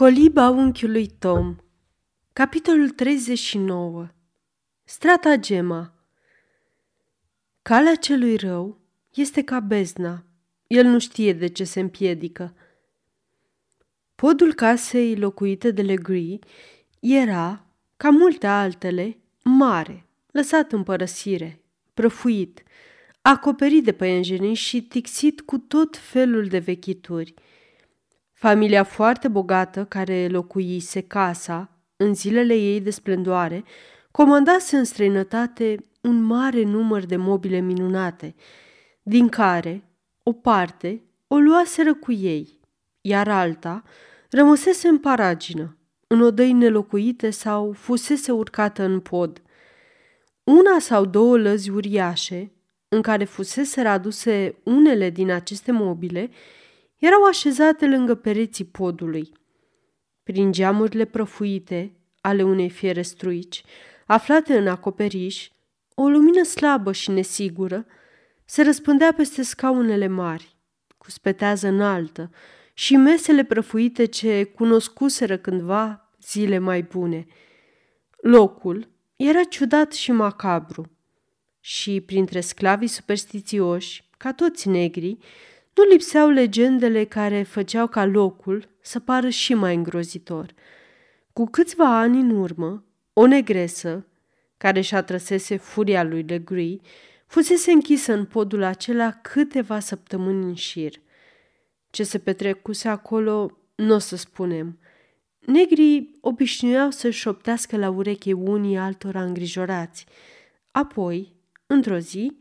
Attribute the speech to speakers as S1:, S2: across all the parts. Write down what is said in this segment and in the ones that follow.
S1: Coliba unchiului Tom Capitolul 39 Stratagema Calea celui rău este ca bezna. El nu știe de ce se împiedică. Podul casei locuite de Legree era, ca multe altele, mare, lăsat în părăsire, prăfuit, acoperit de păienjenii și tixit cu tot felul de vechituri – Familia foarte bogată care locuise casa în zilele ei de splendoare comandase în străinătate un mare număr de mobile minunate, din care o parte o luaseră cu ei, iar alta rămăsese în paragină, în odăi nelocuite sau fusese urcată în pod. Una sau două lăzi uriașe, în care fusese aduse unele din aceste mobile, erau așezate lângă pereții podului. Prin geamurile prăfuite ale unei fiere struici, aflate în acoperiș, o lumină slabă și nesigură se răspândea peste scaunele mari, cu spetează înaltă și mesele prăfuite ce cunoscuseră cândva zile mai bune. Locul era ciudat și macabru și, printre sclavii superstițioși, ca toți negrii, nu lipseau legendele care făceau ca locul să pară și mai îngrozitor. Cu câțiva ani în urmă, o negresă, care și-a trăsese furia lui Legree, fusese închisă în podul acela câteva săptămâni în șir. Ce se petrecuse acolo, nu o să spunem. Negrii obișnuiau să-și șoptească la ureche unii altora îngrijorați. Apoi, într-o zi,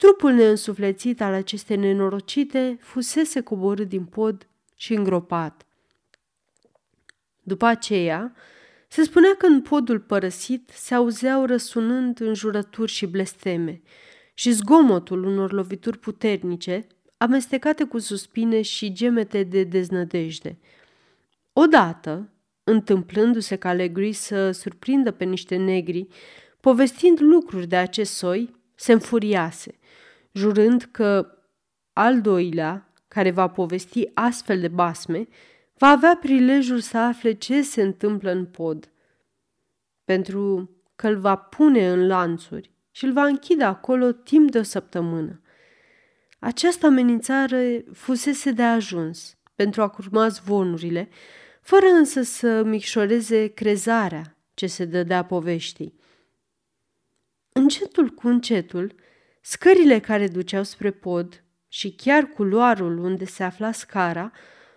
S1: Trupul neînsuflețit al acestei nenorocite fusese coborât din pod și îngropat. După aceea, se spunea că în podul părăsit se auzeau răsunând înjurături și blesteme și zgomotul unor lovituri puternice, amestecate cu suspine și gemete de deznădejde. Odată, întâmplându-se ca Legri să surprindă pe niște negri, povestind lucruri de acest soi, se înfuriase jurând că al doilea, care va povesti astfel de basme, va avea prilejul să afle ce se întâmplă în pod, pentru că îl va pune în lanțuri și îl va închide acolo timp de o săptămână. Această amenințare fusese de ajuns pentru a curma zvonurile, fără însă să micșoreze crezarea ce se dădea poveștii. Încetul cu încetul, Scările care duceau spre pod și chiar culoarul unde se afla scara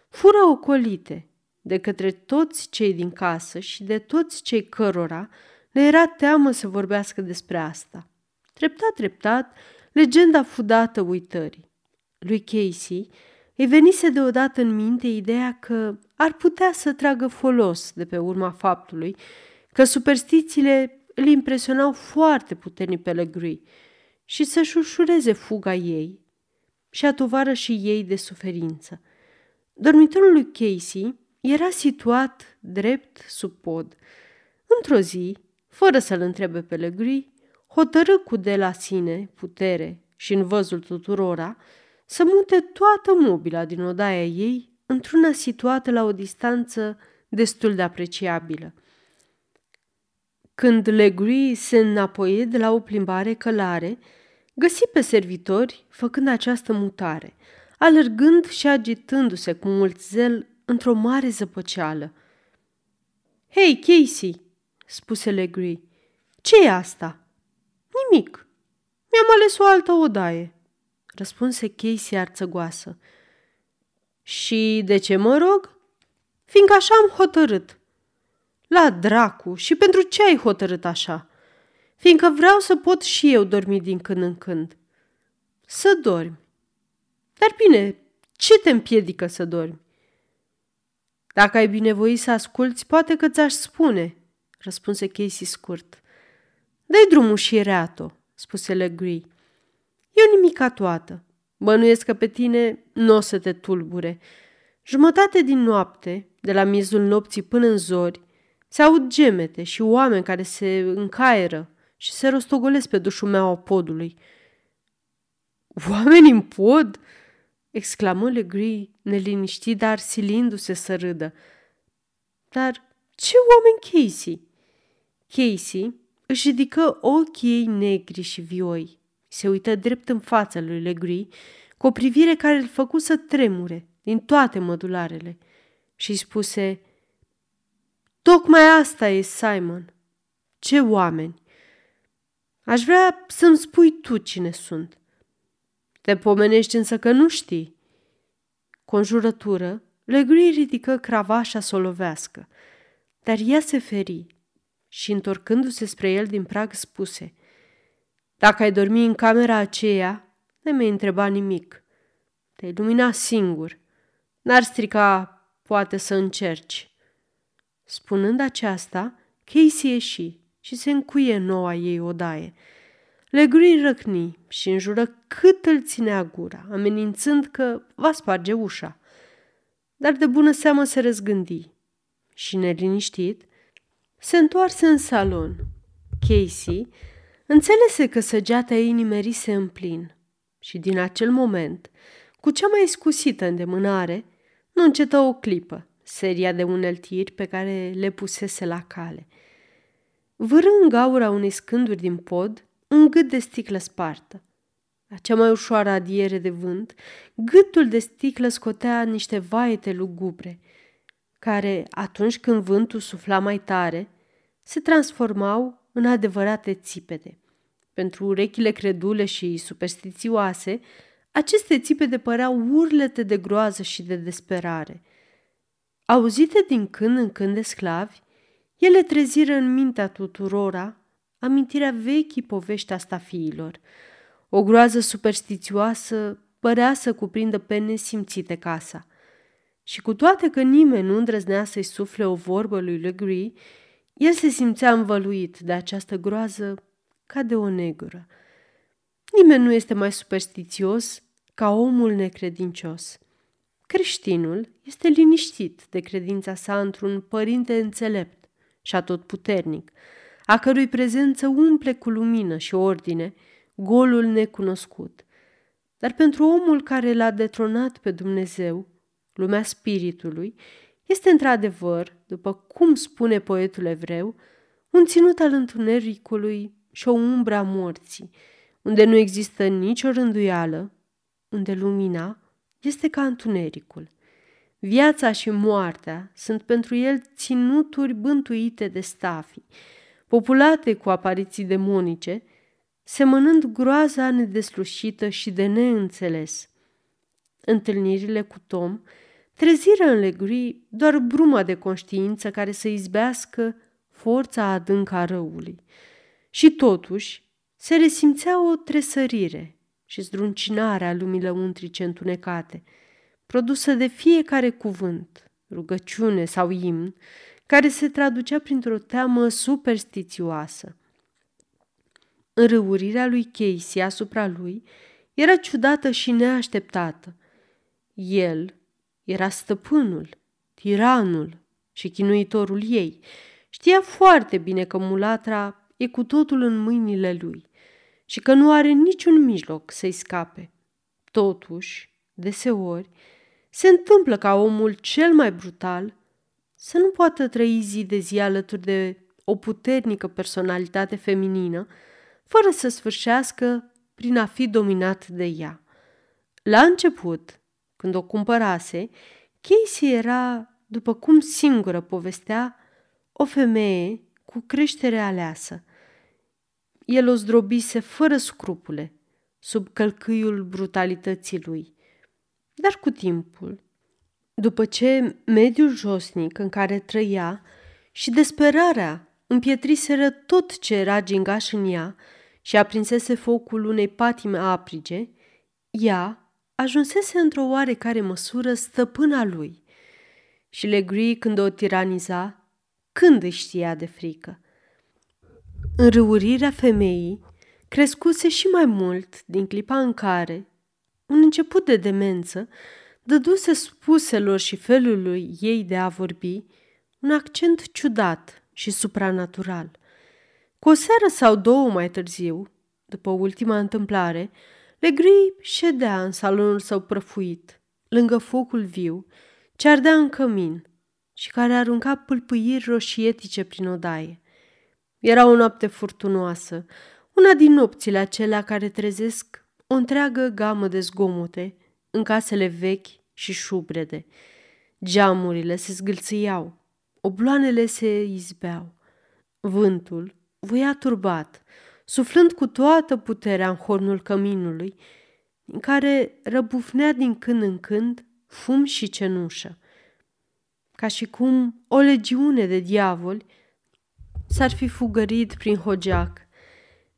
S1: fură ocolite de către toți cei din casă și de toți cei cărora le era teamă să vorbească despre asta. Treptat, treptat, legenda fu dată uitării. Lui Casey îi venise deodată în minte ideea că ar putea să tragă folos de pe urma faptului că superstițiile îl impresionau foarte puternic pe Legrui și să-și ușureze fuga ei și atovară și ei de suferință. Dormitorul lui Casey era situat drept sub pod. Într-o zi, fără să-l întrebe pe Legree, hotărâ cu de la sine putere și în văzul tuturora să mute toată mobila din odaia ei într-una situată la o distanță destul de apreciabilă. Când Legree se înapoie de la o plimbare călare, găsi pe servitori făcând această mutare, alergând și agitându-se cu mult zel într-o mare zăpăceală. Hei, Casey!" spuse Legree. ce e asta?" Nimic. Mi-am ales o altă odaie," răspunse Casey arțăgoasă. Și de ce mă rog?" Fiindcă așa am hotărât." La dracu! Și pentru ce ai hotărât așa?" fiindcă vreau să pot și eu dormi din când în când. Să dormi. Dar bine, ce te împiedică să dormi? Dacă ai binevoi să asculți, poate că ți-aș spune, răspunse Casey scurt. Dă-i drumul și reato, spuse Legree. Eu nimica toată. Bănuiesc că pe tine nu o să te tulbure. Jumătate din noapte, de la miezul nopții până în zori, se aud gemete și oameni care se încaieră, și se rostogolesc pe dușumeaua podului. Oameni în pod?" exclamă Legree, neliniștit, dar silindu-se să râdă. Dar ce oameni Casey? Casey își ridică ochii ei negri și vioi. Se uită drept în fața lui Legri, cu o privire care îl făcu să tremure din toate mădularele și spuse Tocmai asta e, Simon. Ce oameni! Aș vrea să-mi spui tu cine sunt. Te pomenești însă că nu știi. Conjurătură, Legri ridică cravașa să o lovească, dar ea se feri și, întorcându-se spre el din prag, spuse Dacă ai dormi în camera aceea, nu mi-ai întrebat nimic. Te-ai lumina singur. N-ar strica, poate, să încerci. Spunând aceasta, Casey ieși și se încuie noua ei odaie. Legri răcni și înjură cât îl ținea gura, amenințând că va sparge ușa. Dar de bună seamă se răzgândi și, neliniștit, se întoarse în salon. Casey înțelese că săgeata ei nimerise în plin și din acel moment, cu cea mai scusită îndemânare, nu încetă o clipă seria de uneltiri pe care le pusese la cale. Vârând gaura unei scânduri din pod, un gât de sticlă spartă. La cea mai ușoară adiere de vânt, gâtul de sticlă scotea niște vaete lugubre, care, atunci când vântul sufla mai tare, se transformau în adevărate țipete. Pentru urechile credule și superstițioase, aceste țipete păreau urlete de groază și de desperare. Auzite din când în când de sclavi, ele treziră în mintea tuturora amintirea vechii povești a stafiilor. O groază superstițioasă părea să cuprindă pe nesimțite casa. Și cu toate că nimeni nu îndrăznea să-i sufle o vorbă lui Legree, el se simțea învăluit de această groază ca de o negură. Nimeni nu este mai superstițios ca omul necredincios. Creștinul este liniștit de credința sa într-un părinte înțelept și atotputernic, a cărui prezență umple cu lumină și ordine golul necunoscut. Dar pentru omul care l-a detronat pe Dumnezeu, lumea spiritului, este într-adevăr, după cum spune poetul evreu, un ținut al întunericului și o umbră a morții, unde nu există nicio rânduială, unde lumina este ca întunericul. Viața și moartea sunt pentru el ținuturi bântuite de stafii, populate cu apariții demonice, semănând groaza nedeslușită și de neînțeles. Întâlnirile cu Tom treziră în legrii doar bruma de conștiință care să izbească forța adâncă a răului. Și totuși se resimțea o tresărire și zdruncinarea lumii lăuntrice întunecate, produsă de fiecare cuvânt, rugăciune sau imn, care se traducea printr-o teamă superstițioasă. Înrăurirea lui Casey asupra lui era ciudată și neașteptată. El era stăpânul, tiranul și chinuitorul ei. Știa foarte bine că mulatra e cu totul în mâinile lui și că nu are niciun mijloc să-i scape. Totuși, deseori, se întâmplă ca omul cel mai brutal să nu poată trăi zi de zi alături de o puternică personalitate feminină, fără să sfârșească prin a fi dominat de ea. La început, când o cumpărase, Casey era, după cum singură povestea, o femeie cu creștere aleasă. El o zdrobise fără scrupule, sub călcâiul brutalității lui. Dar cu timpul, după ce mediul josnic în care trăia și desperarea împietriseră tot ce era gingaș în ea și aprinsese focul unei patime aprige, ea ajunsese într-o oarecare măsură stăpâna lui. Și Legree, când o tiraniza, când își știa de frică. Înrăurirea femeii crescuse și mai mult din clipa în care, un început de demență, dăduse spuselor și felului ei de a vorbi un accent ciudat și supranatural. Cu o seară sau două mai târziu, după ultima întâmplare, Legree ședea în salonul său prăfuit, lângă focul viu, ce ardea în cămin, și care arunca pâlpâiri roșietice prin odaie. Era o noapte furtunoasă, una din nopțile acelea care trezesc o întreagă gamă de zgomote în casele vechi și șubrede. Geamurile se zgâlțâiau, obloanele se izbeau. Vântul voia turbat, suflând cu toată puterea în hornul căminului, în care răbufnea din când în când fum și cenușă. Ca și cum o legiune de diavoli s-ar fi fugărit prin hogeac.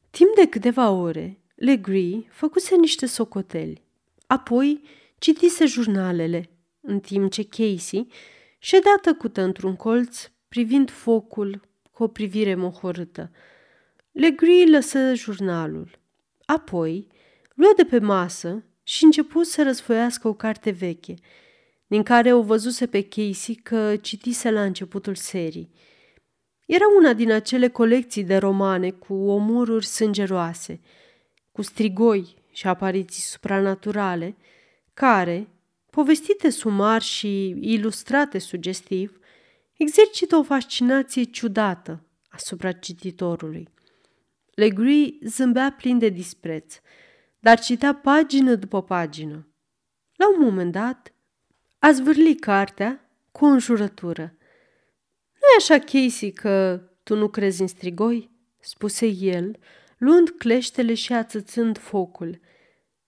S1: Timp de câteva ore, Legree făcuse niște socoteli. Apoi citise jurnalele, în timp ce Casey ședea tăcută într-un colț, privind focul cu o privire mohorâtă. Legree lăsă jurnalul. Apoi luă de pe masă și începu să răsfoiască o carte veche, din care o văzuse pe Casey că citise la începutul serii. Era una din acele colecții de romane cu omoruri sângeroase, cu strigoi și apariții supranaturale, care, povestite sumar și ilustrate sugestiv, exercită o fascinație ciudată asupra cititorului. Legree zâmbea plin de dispreț, dar citea pagină după pagină. La un moment dat, a zvârli cartea cu o înjurătură. Nu e așa, Casey, că tu nu crezi în strigoi?" spuse el, luând cleștele și ațățând focul.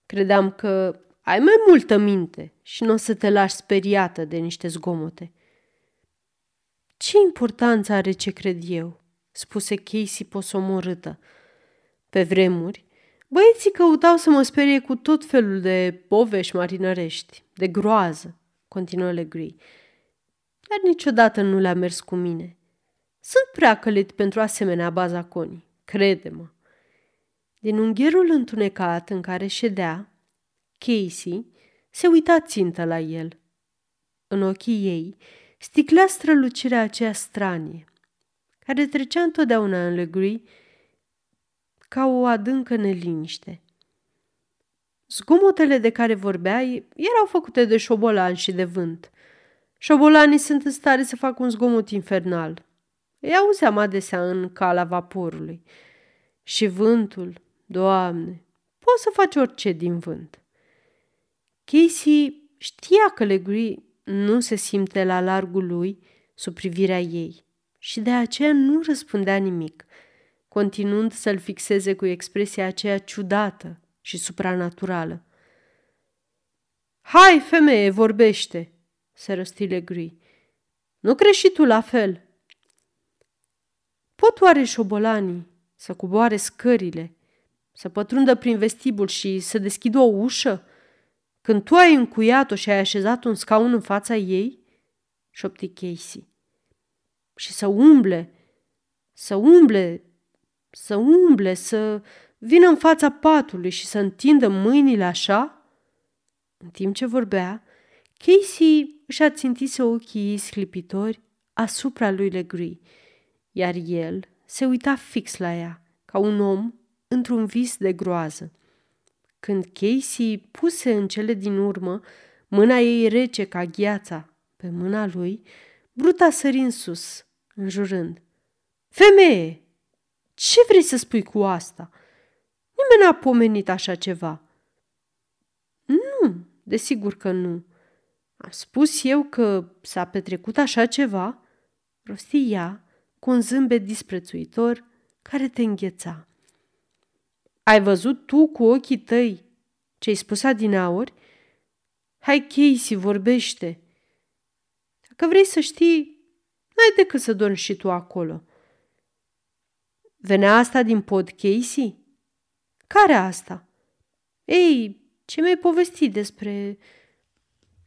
S1: Credeam că ai mai multă minte și nu o să te lași speriată de niște zgomote. Ce importanță are ce cred eu? spuse Casey posomorâtă. Pe vremuri, băieții căutau să mă sperie cu tot felul de povești marinărești, de groază, continuă Legree. Dar niciodată nu le-a mers cu mine. Sunt prea călit pentru asemenea bazaconii, crede-mă. Din ungherul întunecat în care ședea, Casey se uita țintă la el. În ochii ei sticlea strălucirea aceea stranie, care trecea întotdeauna în Legree ca o adâncă neliniște. Zgomotele de care vorbeai erau făcute de șobolani și de vânt. Șobolanii sunt în stare să facă un zgomot infernal. Îi auzeam adesea în cala vaporului. Și vântul, Doamne, poți să faci orice din vânt. Casey știa că Legree nu se simte la largul lui sub privirea ei și de aceea nu răspundea nimic, continuând să-l fixeze cu expresia aceea ciudată și supranaturală. Hai, femeie, vorbește!" Se răsti Legree. Nu crezi și tu la fel?" Pot oare șobolanii să coboare scările, să pătrundă prin vestibul și să deschidă o ușă?" Când tu ai încuiat-o și ai așezat un scaun în fața ei, șopti Casey. Și să umble, să umble, să umble, să vină în fața patului și să întindă mâinile așa? În timp ce vorbea, Casey își ațintise ochii ei sclipitori asupra lui Legree, iar el se uita fix la ea, ca un om într-un vis de groază. Când Casey puse în cele din urmă mâna ei rece ca gheața pe mâna lui, Bruta sări în sus, înjurând. Femeie, ce vrei să spui cu asta? Nimeni n-a pomenit așa ceva. Nu, desigur că nu. Am spus eu că s-a petrecut așa ceva? Rosti ea cu un zâmbet disprețuitor care te îngheța. Ai văzut tu cu ochii tăi ce-ai spus adineauri? Hai, Casey, vorbește. Dacă vrei să știi, n-ai decât să dormi și tu acolo. Venea asta din pod, Casey? Care asta? Ei, ce mi-ai povestit despre...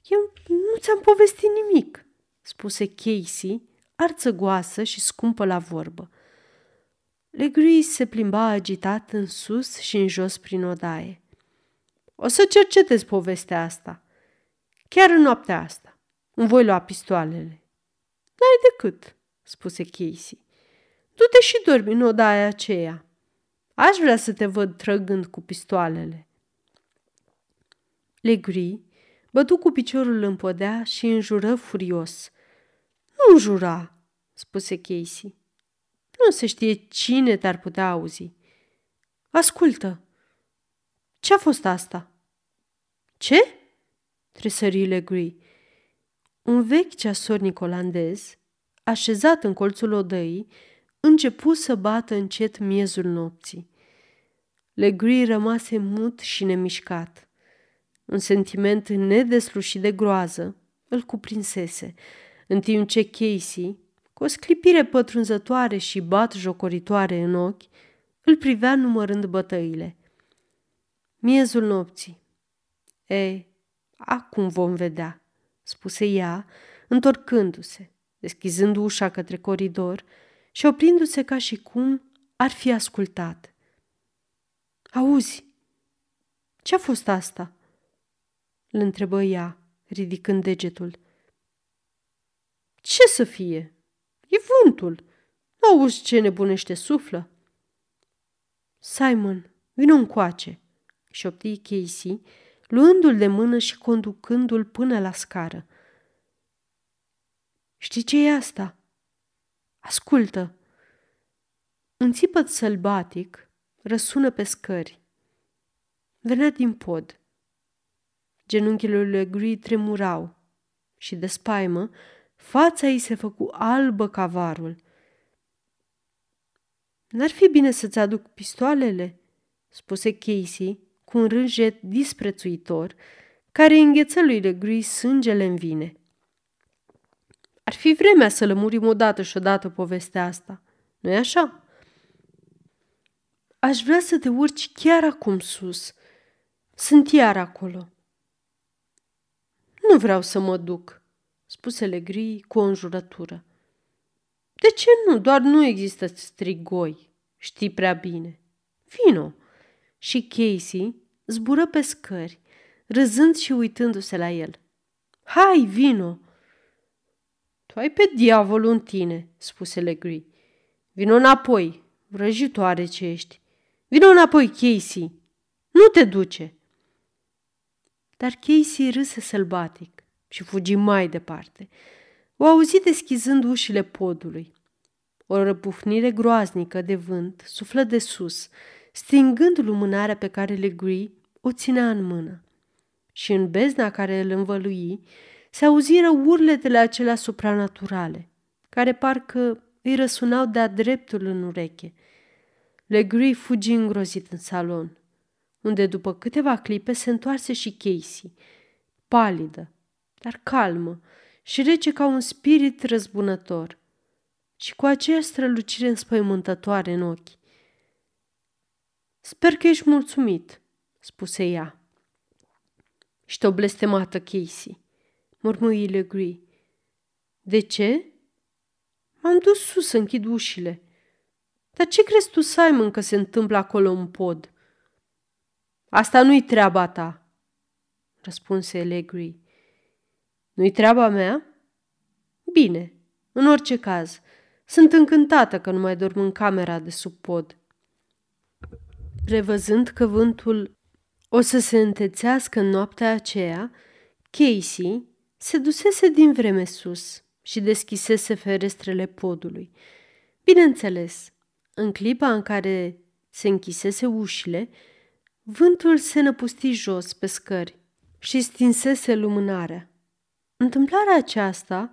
S1: Eu nu ți-am povestit nimic, spuse Casey, arțăgoasă și scumpă la vorbă. Legree se plimba agitat în sus și în jos prin odaie. O să cercetez povestea asta. Chiar în noaptea asta. Îmi voi lua pistoalele. N-ai decât, spuse Casey. Du-te și dormi în odaia aceea. Aș vrea să te văd trăgând cu pistoalele. Legree bătu cu piciorul în podea și înjură furios. Nu Nu jura, spuse Casey. Nu se știe cine te-ar putea auzi. Ascultă, ce-a fost asta? Ce? Tresări Legree. Un vechi ceasornic olandez, așezat în colțul odăii, începu să bată încet miezul nopții. Legree rămase mut și nemișcat. Un sentiment nedeslușit de groază îl cuprinsese, în timp ce Casey, cu o sclipire pătrunzătoare și bat jocoritoare în ochi, îl privea numărând bătăile. Miezul nopții. E, acum vom vedea, spuse ea, întorcându-se, deschizând ușa către coridor și oprindu-se ca și cum ar fi ascultat. Auzi, ce-a fost asta?" Îl întrebă ea, ridicând degetul. Ce să fie? E vântul. Nu auzi ce nebunește suflă? Simon, vină încoace, șopti Casey, luându-l de mână și conducându-l până la scară. Știi ce e asta? Ascultă! Un țipăt sălbatic răsună pe scări. Venea din pod. Genunchile lui Legree tremurau și de spaimă fața ei se făcu albă ca varul. N-ar fi bine să-ți aduc pistoalele?" spuse Casey cu un rânjet disprețuitor, care îngheță lui Legree sângele în vine. Ar fi vremea să lămurim odată și odată povestea asta, nu-i așa? Aș vrea să te urci chiar acum sus. Sunt iar acolo. Nu vreau să mă duc, spuse Legri cu o înjurătură. De ce nu? Doar nu există strigoi. Știi prea bine. Vino. Și Casey zbură pe scări, râzând și uitându-se la el. Hai, vino! Tu ai pe diavolul în tine, spuse Legri. Vino înapoi, vrăjitoare ce ești. Vino înapoi, Casey. Nu te duce. Dar Casey râse sălbatic și fugi mai departe. O auzi deschizând ușile podului. O răpufnire groaznică de vânt suflă de sus, stingând lumânarea pe care Legree o ținea în mână. Și în bezna care îl învălui, se auziră urletele acelea supranaturale, care parcă îi răsunau de-a dreptul în ureche. Legree fugi îngrozit în salon, unde după câteva clipe se întoarse și Casey, palidă, dar calmă și rece ca un spirit răzbunător și cu aceeași strălucire înspăimântătoare în ochi. Sper că ești mulțumit, spuse ea. Și o blestemată Casey, murmui Legree. De ce? M-am dus sus să închid ușile. Dar ce crezi tu, Simon, că se întâmplă acolo în pod? Asta nu-i treaba ta, răspunse Legree. Nu-i treaba mea? Bine, în orice caz, sunt încântată că nu mai dorm în camera de sub pod. Prevăzând că vântul o să se întețească în noaptea aceea, Casey se dusese din vreme sus și deschisese ferestrele podului. Bineînțeles, în clipa în care se închisese ușile, vântul se năpusti jos pe scări și stinsese lumânarea. Întâmplarea aceasta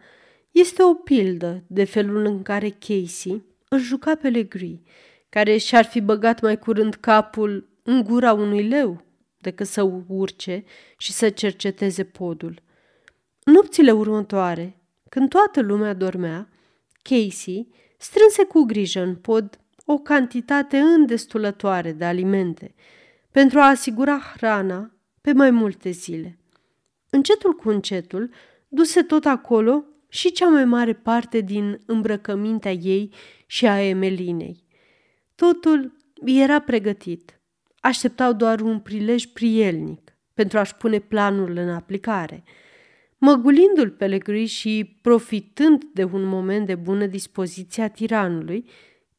S1: este o pildă de felul în care Casey îl juca pe Legree, care și-ar fi băgat mai curând capul în gura unui leu decât să urce și să cerceteze podul. În nopțile următoare, când toată lumea dormea, Casey strânse cu grijă în pod o cantitate îndestulătoare de alimente pentru a asigura hrana pe mai multe zile. Încetul cu încetul, duse tot acolo și cea mai mare parte din îmbrăcămintea ei și a Emelinei. Totul era pregătit. Așteptau doar un prilej prielnic pentru a-și pune planul în aplicare. Măgulindu-l pe Legri și profitând de un moment de bună dispoziție a tiranului,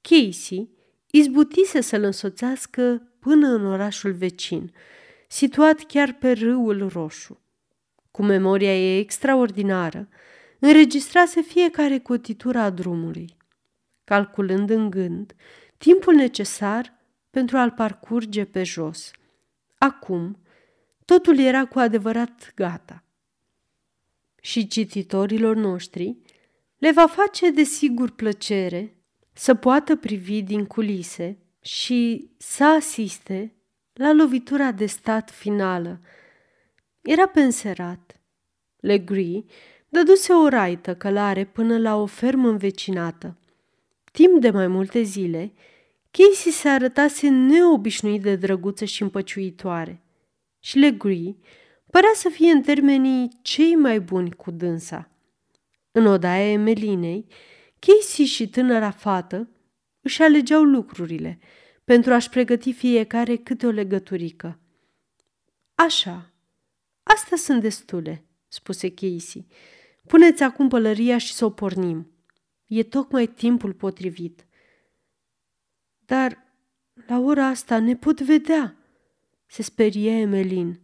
S1: Casey izbutise să-l însoțească până în orașul vecin, situat chiar pe râul Roșu. Cu memoria ei extraordinară, înregistrase fiecare cotitură a drumului, calculând în gând timpul necesar pentru a-l parcurge pe jos. Acum, totul era cu adevărat gata. Și cititorilor noștri le va face de sigur plăcere să poată privi din culise și să asiste la lovitura de stat finală. Era penserat. Legree dăduse o raită călare până la o fermă învecinată. Timp de mai multe zile, Casey se arătase neobișnuit de drăguță și împăciuitoare și Legree părea să fie în termenii cei mai buni cu dânsa. În odaia Emelinei, Casey și tânăra fată își alegeau lucrurile pentru a-și pregăti fiecare câte o legăturică. Așa, astea sunt destule, spuse Casey. Puneți acum pălăria și să o pornim. E tocmai timpul potrivit. Dar la ora asta ne pot vedea, se sperie Emelin.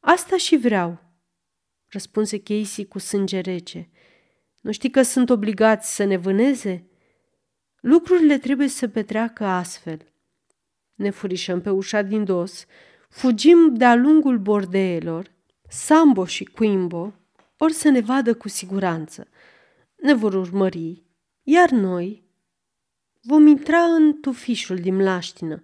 S1: Asta și vreau, răspunse Casey cu sânge rece. Nu știi că sunt obligați să ne vâneze? Lucrurile trebuie să petreacă astfel. Ne furișăm pe ușa din dos, fugim de-a lungul bordeelor, Sambo și Quimbo ori să ne vadă cu siguranță. Ne vor urmări, iar noi vom intra în tufișul din mlaștină,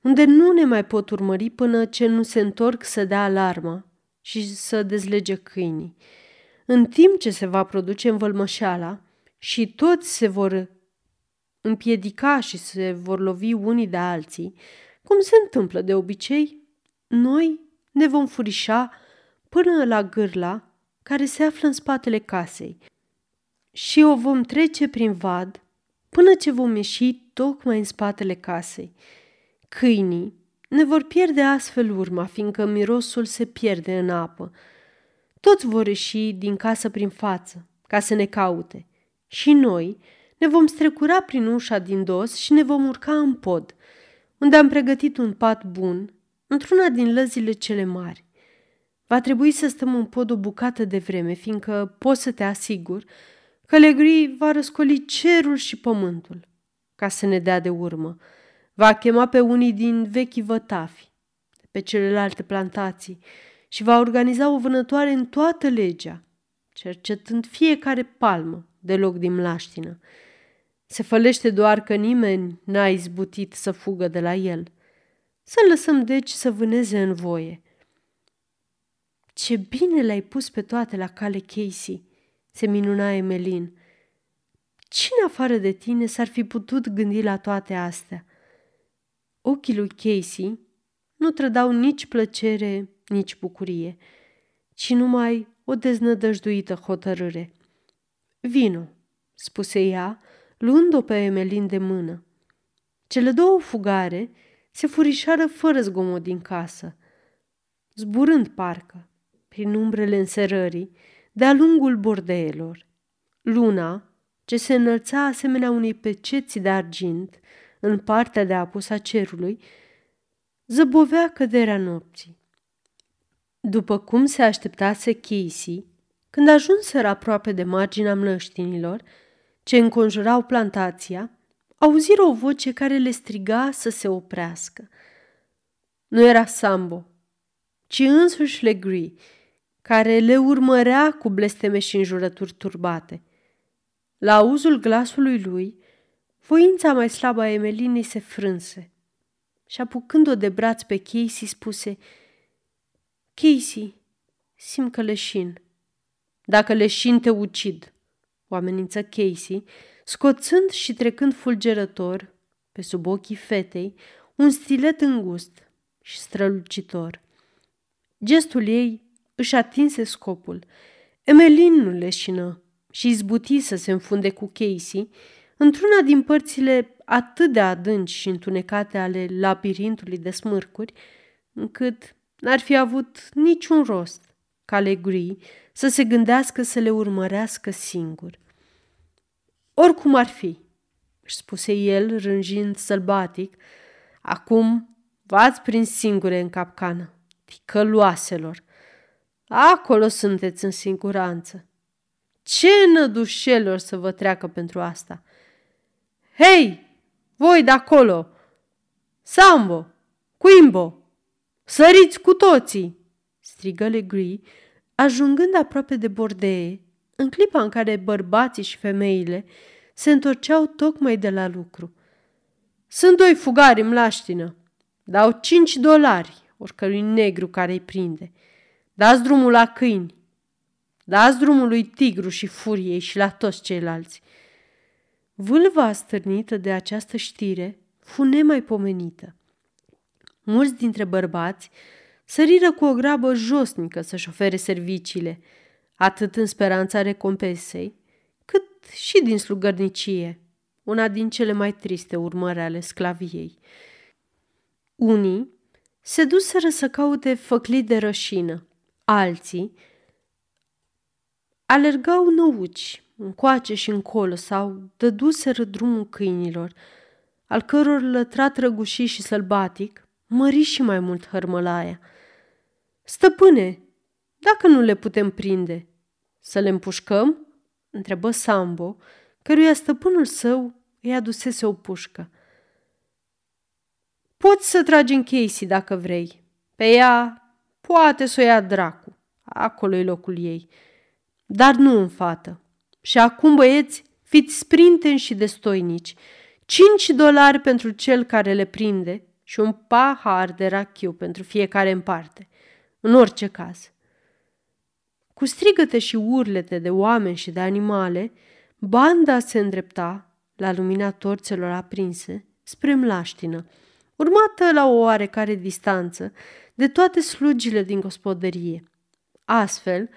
S1: unde nu ne mai pot urmări până ce nu se întorc să dea alarma și să dezlege câinii. În timp ce se va produce învălmășeala și toți se vor împiedica și se vor lovi unii de alții, cum se întâmplă de obicei, noi ne vom furișa până la gârla care se află în spatele casei și o vom trece prin vad până ce vom ieși tocmai în spatele casei. Câinii ne vor pierde astfel urma, fiindcă mirosul se pierde în apă. Toți vor ieși din casă prin față, ca să ne caute. Și noi ne vom strecura prin ușa din dos și ne vom urca în pod, unde am pregătit un pat bun, într-una din lăzile cele mari. Va trebui să stăm în pod o bucată de vreme, fiindcă pot să te asigur că Legrii va răscoli cerul și pământul ca să ne dea de urmă. Va chema pe unii din vechi vătafi, pe celelalte plantații și va organiza o vânătoare în toată legea, cercetând fiecare palmă de loc din mlaștină. Se fălește doar că nimeni n-a izbutit să fugă de la el. Să lăsăm deci să vâneze în voie. Ce bine le-ai pus pe toate la cale, Casey, se minuna Emelin. Cine afară de tine s-ar fi putut gândi la toate astea? Ochii lui Casey nu trădau nici plăcere, nici bucurie, ci numai o deznădăjduită hotărâre. Vino, spuse ea, luând-o pe Emelin de mână. Cele două fugare se furișară fără zgomot din casă, zburând parcă, prin umbrele înserării, de-a lungul bordeelor. Luna, ce se înălța asemenea unei peceți de argint în partea de apus a cerului, zăbovea căderea nopții. După cum se așteptase Casey, când ajunseră aproape de marginea mlăștinilor, ce înconjurau plantația, auziră o voce care le striga să se oprească. Nu era Sambo, ci însuși Legree, care le urmărea cu blesteme și înjurături turbate. La auzul glasului lui, voința mai slabă a Emelinei se frânse și apucând-o de braț pe Casey spuse Casey, simt că leșin. Dacă leșin te ucid, o amenință Casey, scoțând și trecând fulgerător, pe sub ochii fetei, un stilet îngust și strălucitor. Gestul ei își atinse scopul. Emelin nu leșină și izbuti să se înfunde cu Casey într-una din părțile atât de adânci și întunecate ale labirintului de smârcuri, încât n-ar fi avut niciun rost ca Legree să se gândească să le urmărească singur. Oricum ar fi, își spuse el, rânjind sălbatic, acum v-ați prins singure în capcană, ticăloaselor. Acolo sunteți în siguranță. Ce nădușelor să vă treacă pentru asta! Hei, voi de acolo! Sambo! Quimbo! Săriți cu toții! strigă Legree, ajungând aproape de bordee, în clipa în care bărbații și femeile se întorceau tocmai de la lucru. Sunt doi fugari în mlaștină. Dau cinci dolari oricărui negru care îi prinde. Dați drumul la câini. Dați drumul lui Tigru și Furiei și la toți ceilalți. Vâlva stârnită de această știre fu nemaipomenită. Mulți dintre bărbați săriră cu o grabă josnică să-și ofere serviciile, atât în speranța recompensei, cât și din slugărnicie, una din cele mai triste urmări ale sclaviei. Unii se duseră să caute făcli de rășină, alții alergau năuci, încoace și încolo sau dăduseră drumul câinilor, al căror lătrat răgușit și sălbatic mări și mai mult hărmălaia. Stăpâne, dacă nu le putem prinde, să le împușcăm? întrebă Sambo, căruia stăpânul său îi adusese o pușcă. Poți să tragi în Casey dacă vrei. Pe ea poate să o ia dracu. Acolo e locul ei. Dar nu în fată. Și acum, băieți, fiți sprintenși și destoinici. Cinci dolari pentru cel care le prinde și un pahar de rachiu pentru fiecare în parte. În orice caz. Cu strigăte și urlete de oameni și de animale, banda se îndrepta, la lumina torțelor aprinse, spre mlaștină, urmată la o oarecare distanță de toate slugile din gospodărie. Astfel,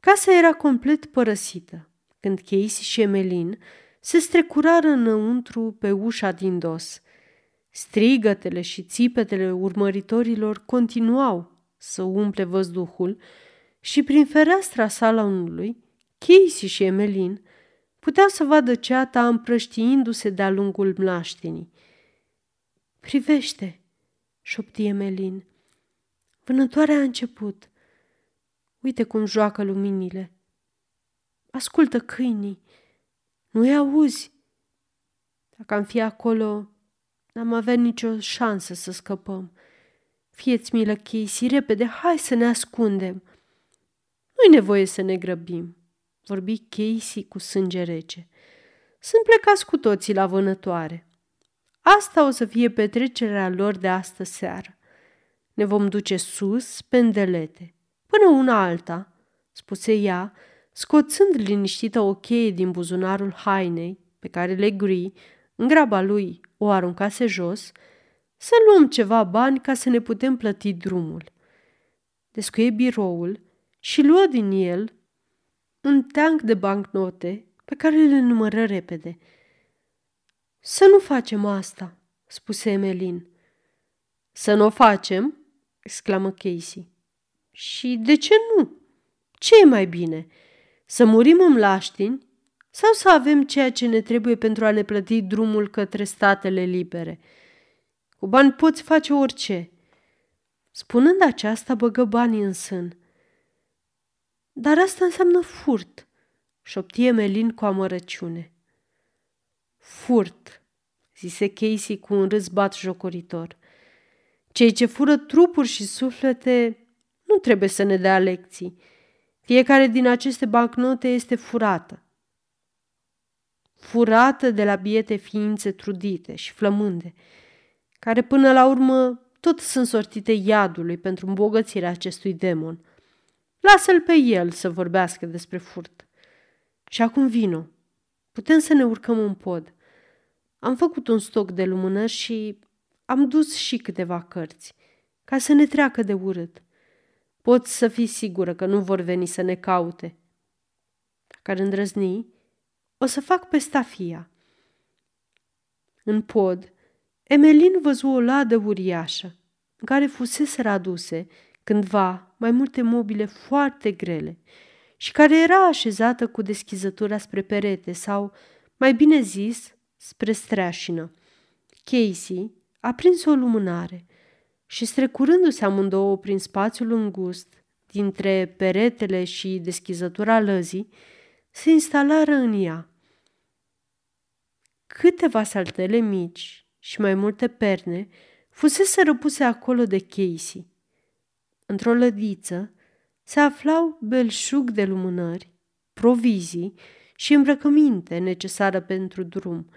S1: casa era complet părăsită, când Casey și Emelin se strecurară înăuntru pe ușa din dos. Strigătele și țipetele urmăritorilor continuau să umple văzduhul și prin fereastra salonului, Casey și Emelin puteau să vadă ceata împrăștiindu-se de-a lungul mlaștinii. Privește, șopti Emelin. Vânătoarea a început. Uite cum joacă luminile. Ascultă câinii. Nu-i auzi? Dacă am fi acolo, n-am avea nicio șansă să scăpăm. Fieți milă, Casey, repede, hai să ne ascundem. Nu-i nevoie să ne grăbim, vorbi Casey cu sânge rece. Sunt plecați cu toții la vânătoare. Asta o să fie petrecerea lor de astă seară. Ne vom duce sus, pendelete, până una alta, spuse ea, scoțând liniștită o cheie din buzunarul hainei, pe care Legree, în graba lui, o aruncase jos, să luăm ceva bani ca să ne putem plăti drumul. Descuie biroul și luă din el un teanc de bancnote pe care le numără repede – să nu facem asta, spuse Emelin. Să nu o facem? exclamă Casey. Și de ce nu? Ce e mai bine? Să murim în laștini sau să avem ceea ce ne trebuie pentru a ne plăti drumul către statele libere? Cu bani poți face orice. Spunând aceasta, băgă banii în sân. Dar asta înseamnă furt, șoptie Melin cu amărăciune. Furt, zise Casey cu un râs bat jocoritor. Cei ce fură trupuri și suflete nu trebuie să ne dea lecții. Fiecare din aceste bancnote este furată. Furată de la biete ființe trudite și flămânde, care până la urmă tot sunt sortite iadului pentru îmbogățirea acestui demon. Lasă-l pe el să vorbească despre furt. Și acum vino. Putem să ne urcăm în pod. Am făcut un stoc de lumânări și am dus și câteva cărți, ca să ne treacă de urât. Poți să fii sigură că nu vor veni să ne caute. Dacă ar îndrăzni, o să fac pe stafia. În pod, Emelin văzu o ladă uriașă, în care fusese aduse cândva mai multe mobile foarte grele și care era așezată cu deschizătura spre perete sau, mai bine zis, spre streașină. Casey a prins o lumânare și strecurându-se amândouă prin spațiul îngust dintre peretele și deschizătura lăzii, se instalară în ea. Câteva saltele mici și mai multe perne fusese răpuse acolo de Casey. Într-o lădiță se aflau belșug de lumânări, provizii și îmbrăcăminte necesară pentru drum,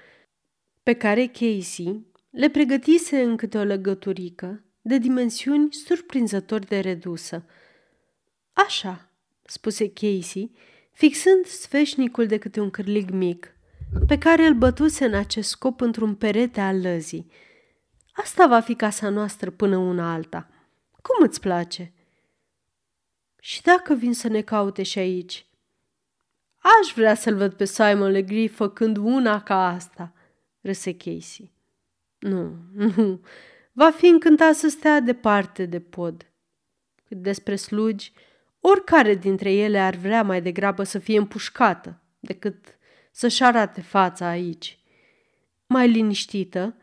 S1: pe care Casey le pregătise în câte o legăturică de dimensiuni surprinzător de redusă. Așa, spuse Casey, fixând sfeșnicul de câte un cârlig mic, pe care îl bătuse în acest scop într-un perete al lăzii. Asta va fi casa noastră până una alta. Cum îți place? Și dacă vin să ne caute și aici? Aș vrea să-l văd pe Simon Legree făcând una ca asta, râse Casey. Nu, nu, va fi încântat să stea departe de pod. Cât despre slugi, oricare dintre ele ar vrea mai degrabă să fie împușcată decât să-și arate fața aici. Mai liniștită,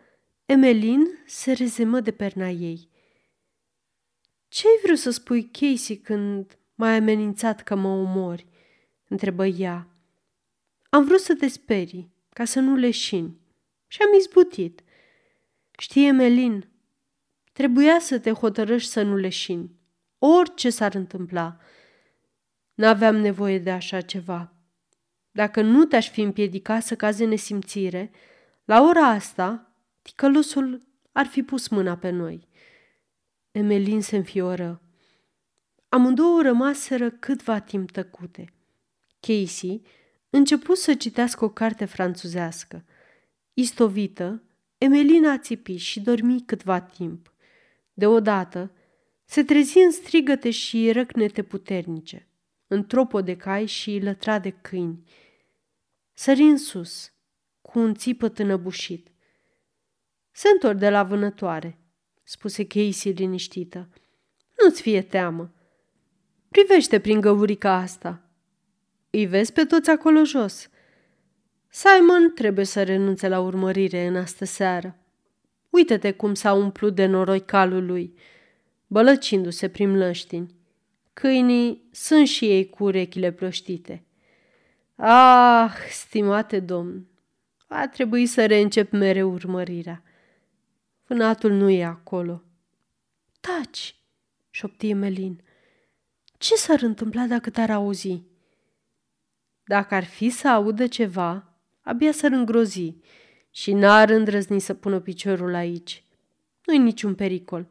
S1: Emelin se rezemă de perna ei. Ce-ai vrut să spui, Casey, când m-ai amenințat că mă omori?" întrebă ea. Am vrut să te sperii, ca să nu leșini. Și am izbutit. Știe, Melin, trebuia să te hotărăști să nu leșini. Orice s-ar întâmpla. N-aveam nevoie de așa ceva. Dacă nu te-aș fi împiedicat să cazi în nesimțire, la ora asta, ticălosul ar fi pus mâna pe noi. Emelin se înfioră. Amândouă rămaseră câtva timp tăcute. Casey începu să citească o carte franțuzească. Istovită, Emelina țipi și dormi câtva timp. Deodată, se trezi în strigăte și răcnete puternice, în tropo de cai și lătra de câini. Sări în sus, cu un țipăt înăbușit. Se întorc de la vânătoare, spuse Casey liniștită. Nu-ți fie teamă. Privește prin găurica asta. Îi vezi pe toți acolo jos. Simon trebuie să renunțe la urmărire în astă seară. Uită-te cum s-a umplut de noroi calul lui, bălăcindu-se prin lăștini. Câinii sunt și ei cu urechile plăștite. Ah, stimate domn, a trebuit să reîncep mereu urmărirea. Vânatul nu e acolo. Taci, șopti Melin. Ce s-ar întâmpla dacă te-ar auzi? Dacă ar fi să audă ceva, abia s-ar îngrozi și n-ar îndrăzni să pună piciorul aici. Nu-i niciun pericol.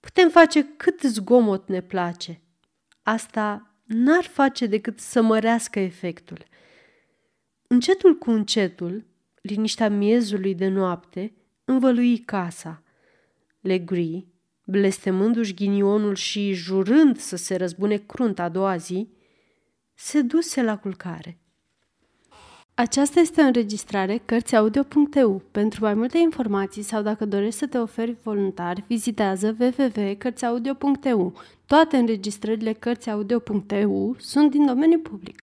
S1: Putem face cât zgomot ne place. Asta n-ar face decât să mărească efectul. Încetul cu încetul, liniștea miezului de noapte învălui casa. Legree, blestemându-și ghinionul și jurând să se răzbune crunt a doua zi, se duse la culcare. Aceasta este o înregistrare Cărțiaudio.eu. Pentru mai multe informații sau dacă dorești să te oferi voluntar, vizitează www.cărțiaudio.eu. Toate înregistrările Cărțiaudio.eu sunt din domeniu public.